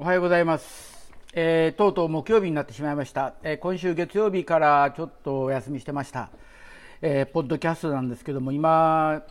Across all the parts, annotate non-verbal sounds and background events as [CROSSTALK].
おはようございます、えーとうとう木曜日になってしまいました、えー今週月曜日からちょっとお休みしてました、えーポッドキャストなんですけども今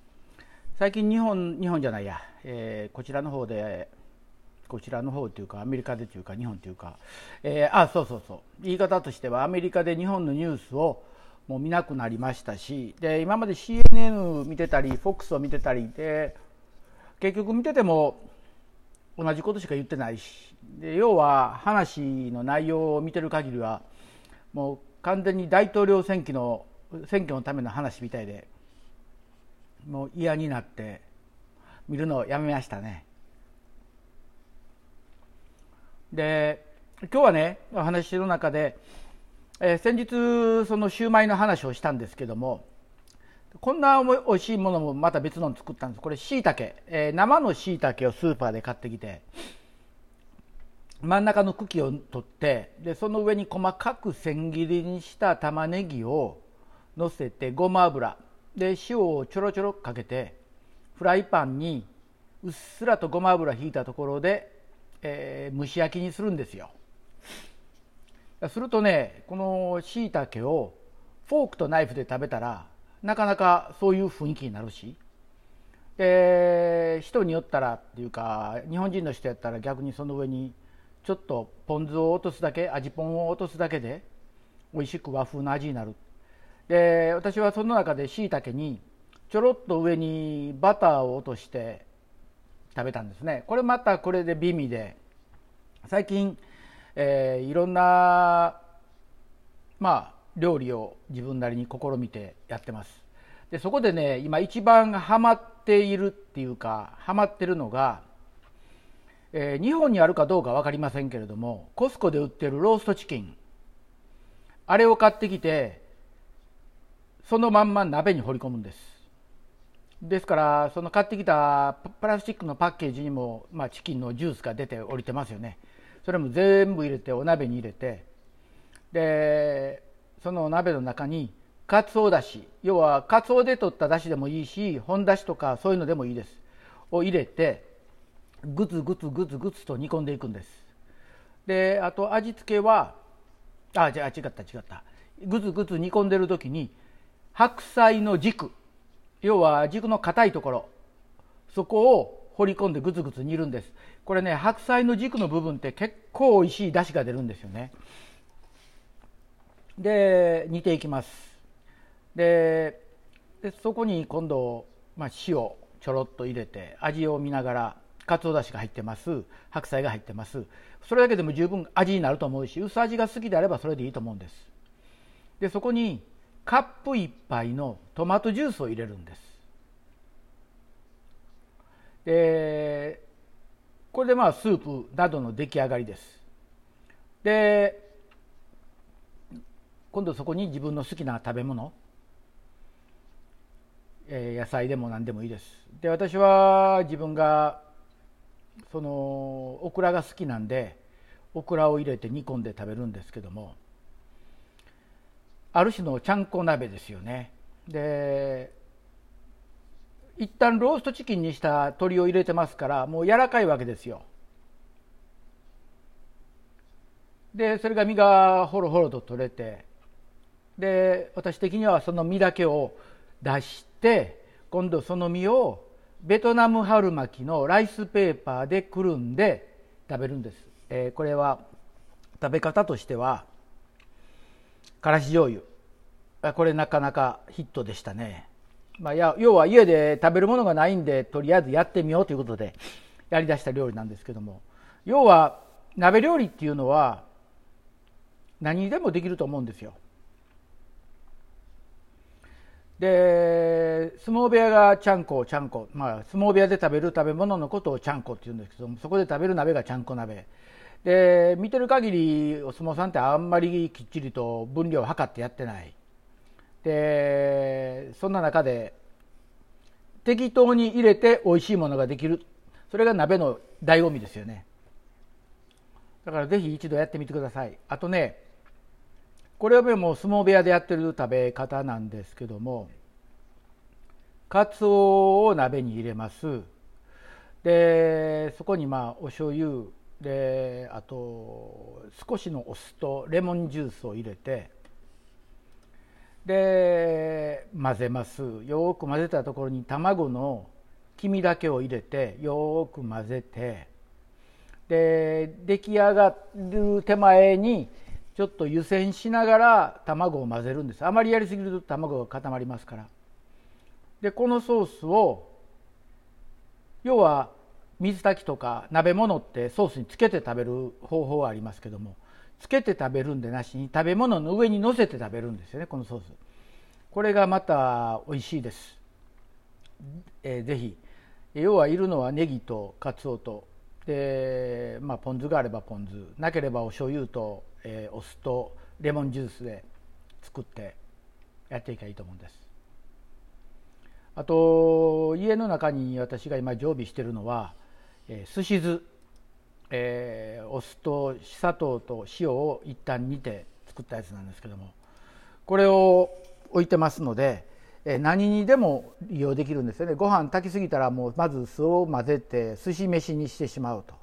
[COUGHS] 最近日本日本じゃないや、えーこちらの方でこちらの方というかアメリカでというか日本というか、えーあそうそうそう。言い方としてはアメリカで日本のニュースをもう見なくなりましたしで今まで CNN 見てたり FOX を見てたりで結局見てても同じことしか言ってないし。で要は話の内容を見てる限りはもう完全に大統領選挙の選挙のための話みたいでもう嫌になって見るのをやめましたね。で今日はねお話の中で、えー先日そのシューマイの話をしたんですけどもこんな美味しいものもまた別の作ったんです。これ椎茸、えー生の椎茸をスーパーで買ってきて、真ん中の茎を取って、でその上に細かく千切りにした玉ねぎを乗せてごま油で塩をちょろちょろかけてフライパンにうっすらとごま油引いたところで、えー蒸し焼きにするんですよ。するとねこの椎茸をフォークとナイフで食べたらなかなかそういう雰囲気になるし。で人によったらっていうか日本人の人やったら逆にその上にちょっとポン酢を落とすだけ味ポンを落とすだけで美味しく和風の味になる。で私はその中で椎茸にちょろっと上にバターを落として食べたんですね。これまたこれで美味で最近、えーいろんなまあ料理を自分なりに試みてやってます。でそこでね今一番ハマっているっていうかハマってるのが、えー日本にあるかどうか分かりませんけれどもコスコで売ってるローストチキン。あれを買ってきてそのまんま鍋に放り込むんです。ですからその買ってきたプラスチックのパッケージにも、まあ、チキンのジュースが出て降りてますよね。それも全部入れてお鍋に入れて。でその鍋の中にかつおだし。要はかつおで取っただしでもいいし本だしとかそういうのでもいいです。を入れてグツグツグツグツと煮込んでいくんです。であと味付けはあじゃあ違った違った。グツグツ煮込んでる時に白菜の軸。要は軸の硬いところ。そこを掘り込んでグツグツ煮るんです。これね白菜の軸の部分って結構美味しい出汁が出るんですよね。で煮ていきます。でそこに今度、まあ、塩ちょろっと入れて味を見ながらかつおだしが入ってます。白菜が入ってます。それだけでも十分味になると思うし薄味が好きであればそれでいいと思うんです。でそこにカップ1杯のトマトジュースを入れるんです。でこれでまあスープなどの出来上がりです。で今度そこに自分の好きな食べ物、えー野菜でも何でもいいです。で私は自分がそのオクラが好きなんでオクラを入れて煮込んで食べるんですけどもある種のちゃんこ鍋ですよね。で一旦ローストチキンにした鶏を入れてますからもう柔らかいわけですよ。でそれが身がほろほろと取れてで私的にはその身だけを出して今度その身をベトナム春巻きのライスペーパーでくるんで食べるんです、えーこれは食べ方としてはからし醤油。これなかなかヒットでしたね、まあ、や要は家で食べるものがないんでとりあえずやってみようということでやりだした料理なんですけども。要は鍋料理っていうのは何でもできると思うんですよ。で相撲部屋がちゃんこちゃんこ、まあ、相撲部屋で食べる食べ物のことをちゃんこって言うんですけどそこで食べる鍋がちゃんこ鍋。で見てる限りお相撲さんってあんまりきっちりと分量を測ってやってない。でそんな中で適当に入れて美味しいものができる。それが鍋の醍醐味ですよね。だからぜひ一度やってみてください。あとねこれはもう相撲部屋でやってる食べ方なんですけどもかつおを鍋に入れます。でそこにまあお醤油であと少しのお酢とレモンジュースを入れてで混ぜます。よく混ぜたところに卵の黄身だけを入れてよく混ぜてで出来上がる手前にちょっと湯煎しながら卵を混ぜるんです。あまりやりすぎると卵が固まりますから。でこのソースを要は水炊きとか鍋物ってソースにつけて食べる方法はありますけどもつけて食べるんでなしに食べ物の上に乗せて食べるんですよねこのソース。これがまた美味しいです、えー、ぜひ。要はいるのはネギとカツオとで、まあ、ポン酢があればポン酢なければお醤油と、えー、お酢とレモンジュースで作ってやっていけばいいと思うんです。あと家の中に私が今常備しているのはえー、すし酢、えー、お酢と砂糖と塩を一旦煮て作ったやつなんですけどもこれを置いてますので、何にでも利用できるんですよね。ご飯炊きすぎたらもうまず酢を混ぜて寿司飯にしてしまうと。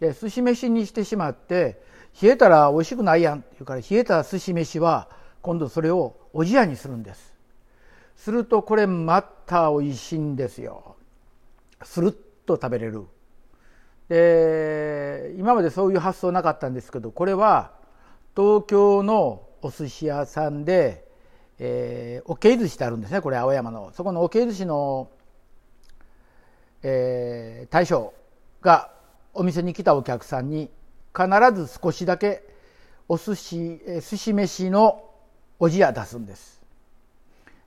で寿司飯にしてしまって冷えたら美味しくないやんって言うから冷えた寿司飯は今度それをおじやにするんです。するとこれまた美味しいんですよ。するっと食べれる。で今までそういう発想なかったんですけどこれは東京のお寿司屋さんで、えー、おけい寿司ってあるんですねこれ青山の。そこのおけい寿司の、えー、大将がお店に来たお客さんに必ず少しだけお寿司、えー、寿司飯のおじや出すんです。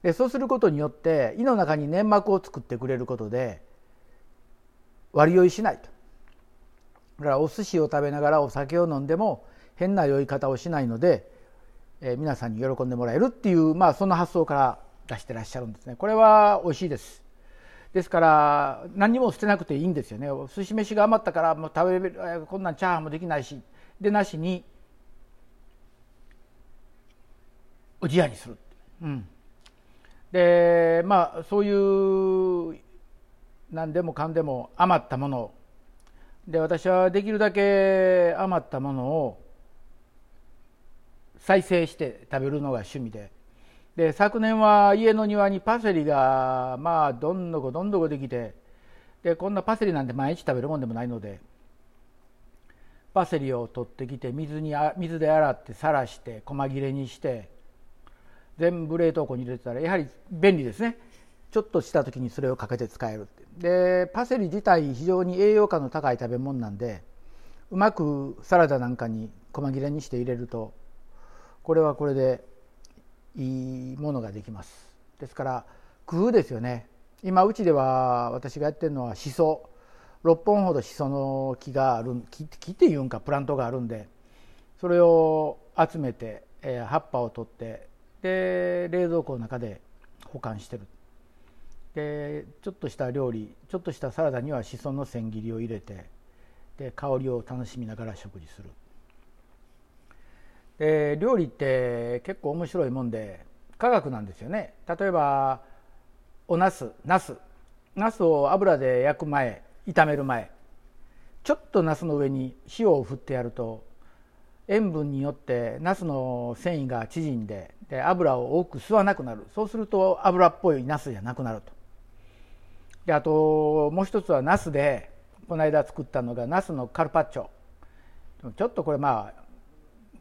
でそうすることによって胃の中に粘膜を作ってくれることで割り酔いしないと。だからお寿司を食べながらお酒を飲んでも変な酔い方をしないので、えー、皆さんに喜んでもらえるっていう、まあ、そんな発想から出してらっしゃるんですね。これは美味しいです。ですから何にも捨てなくていいんですよね。寿司飯が余ったからもう食べるこんなんチャーハンもできないしでなしにおじやにする、うん、でまあそういう何でもかんでも余ったもの。で私はできるだけ余ったものを再生して食べるのが趣味で。で昨年は家の庭にパセリがまあどんどこどんどこできてでこんなパセリなんて毎日食べるもんでもないのでパセリを取ってきて水にあ水で洗ってさらして細切れにして全部冷凍庫に入れてたらやはり便利ですね。ちょっとした時にそれをかけて使えるって。でパセリ自体非常に栄養価の高い食べ物なんでうまくサラダなんかに細切れにして入れるとこれはこれでいいものができます。ですから工夫ですよね。今うちでは私がやってるのはしそ6本ほどしその木がある木木っていうんかプラントがあるんでそれを集めて、えー、葉っぱを取ってで冷蔵庫の中で保管してる。でちょっとした料理ちょっとしたサラダにはしその千切りを入れてで香りを楽しみながら食事する。で料理って結構面白いもんで科学なんですよね。例えばおなすなすなすを油で焼く前炒める前ちょっとなすの上に塩を振ってやると塩分によってなすの繊維が縮んでで油を多く吸わなくなる。そうすると油っぽいなすじゃなくなると。であともう一つはナスでこの間作ったのがナスのカルパッチョ。ちょっとこれまあ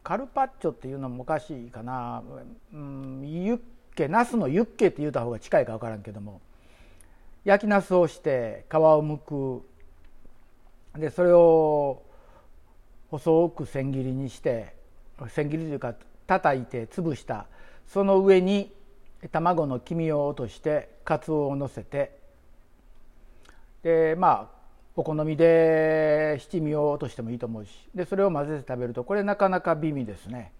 カルパッチョっていうのもおかしいかな、うん、ユッケナスのユッケって言うた方が近いか分からんけども。焼きナスをして皮をむく。でそれを細く千切りにして千切りというか叩いて潰した。その上に卵の黄身を落としてかつおをのせて。でまあお好みで七味を落としてもいいと思うし。でそれを混ぜて食べるとこれなかなか美味ですね。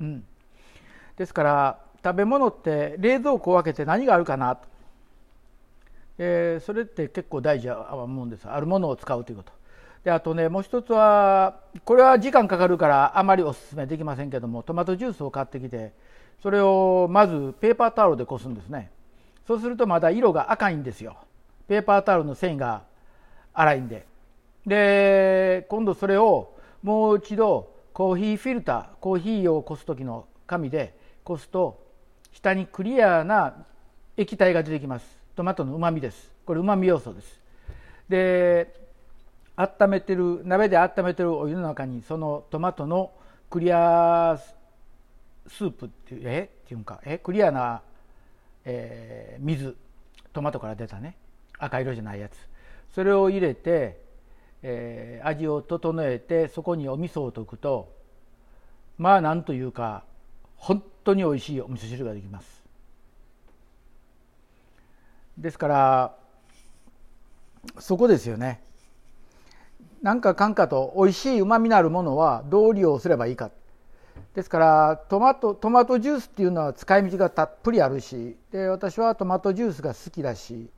うん、ですから食べ物って冷蔵庫を開けて何があるかな。と、えー、それって結構大事だと思うんです。あるものを使うということ。であとねもう一つはこれは時間かかるからあまりおすすめできませんけどもトマトジュースを買ってきてそれをまずペーパータオルでこすんですね。そうするとまだ色が赤いんですよ。ペーパータオルの繊維が粗いんで。で今度それをもう一度コーヒーフィルターコーヒーをこす時の紙でこすと下にクリアな液体が出てきます。トマトのうまみです。これうまみ要素です。で温めてる鍋で温めてるお湯の中にそのトマトのクリアスープっていうえ？っていうかえ？クリアな、えー、水トマトから出たね。赤色じゃないやつ。それを入れて、えー、味を整えてそこにお味噌を溶くとまあなんというか本当に美味しいお味噌汁ができます。ですからそこですよね。なんかかんかと美味しいうまみのあるものはどう利用すればいいか。ですからトマトトマトジュースっていうのは使い道がたっぷりあるしで私はトマトジュースが好きだし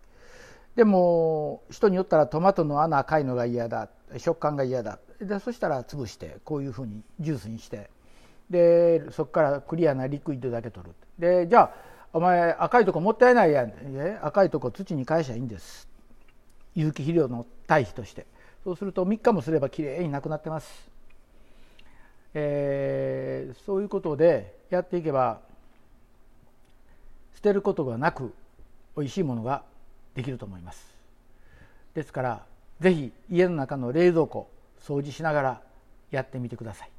でも人によったらトマトの穴赤いのが嫌だ。食感が嫌だ。でそしたら潰してこういうふうにジュースにして。でそこからクリアなリクイッドだけ取る。でじゃあお前赤いとこもったいないやん。赤いとこ土に返しゃいいんです。有機肥料の堆肥として。そうすると3日もすればきれいになくなってます。えー、そういうことでやっていけば捨てることがなくおいしいものができると思います。ですからぜひ家の中の冷蔵庫掃除しながらやってみてください。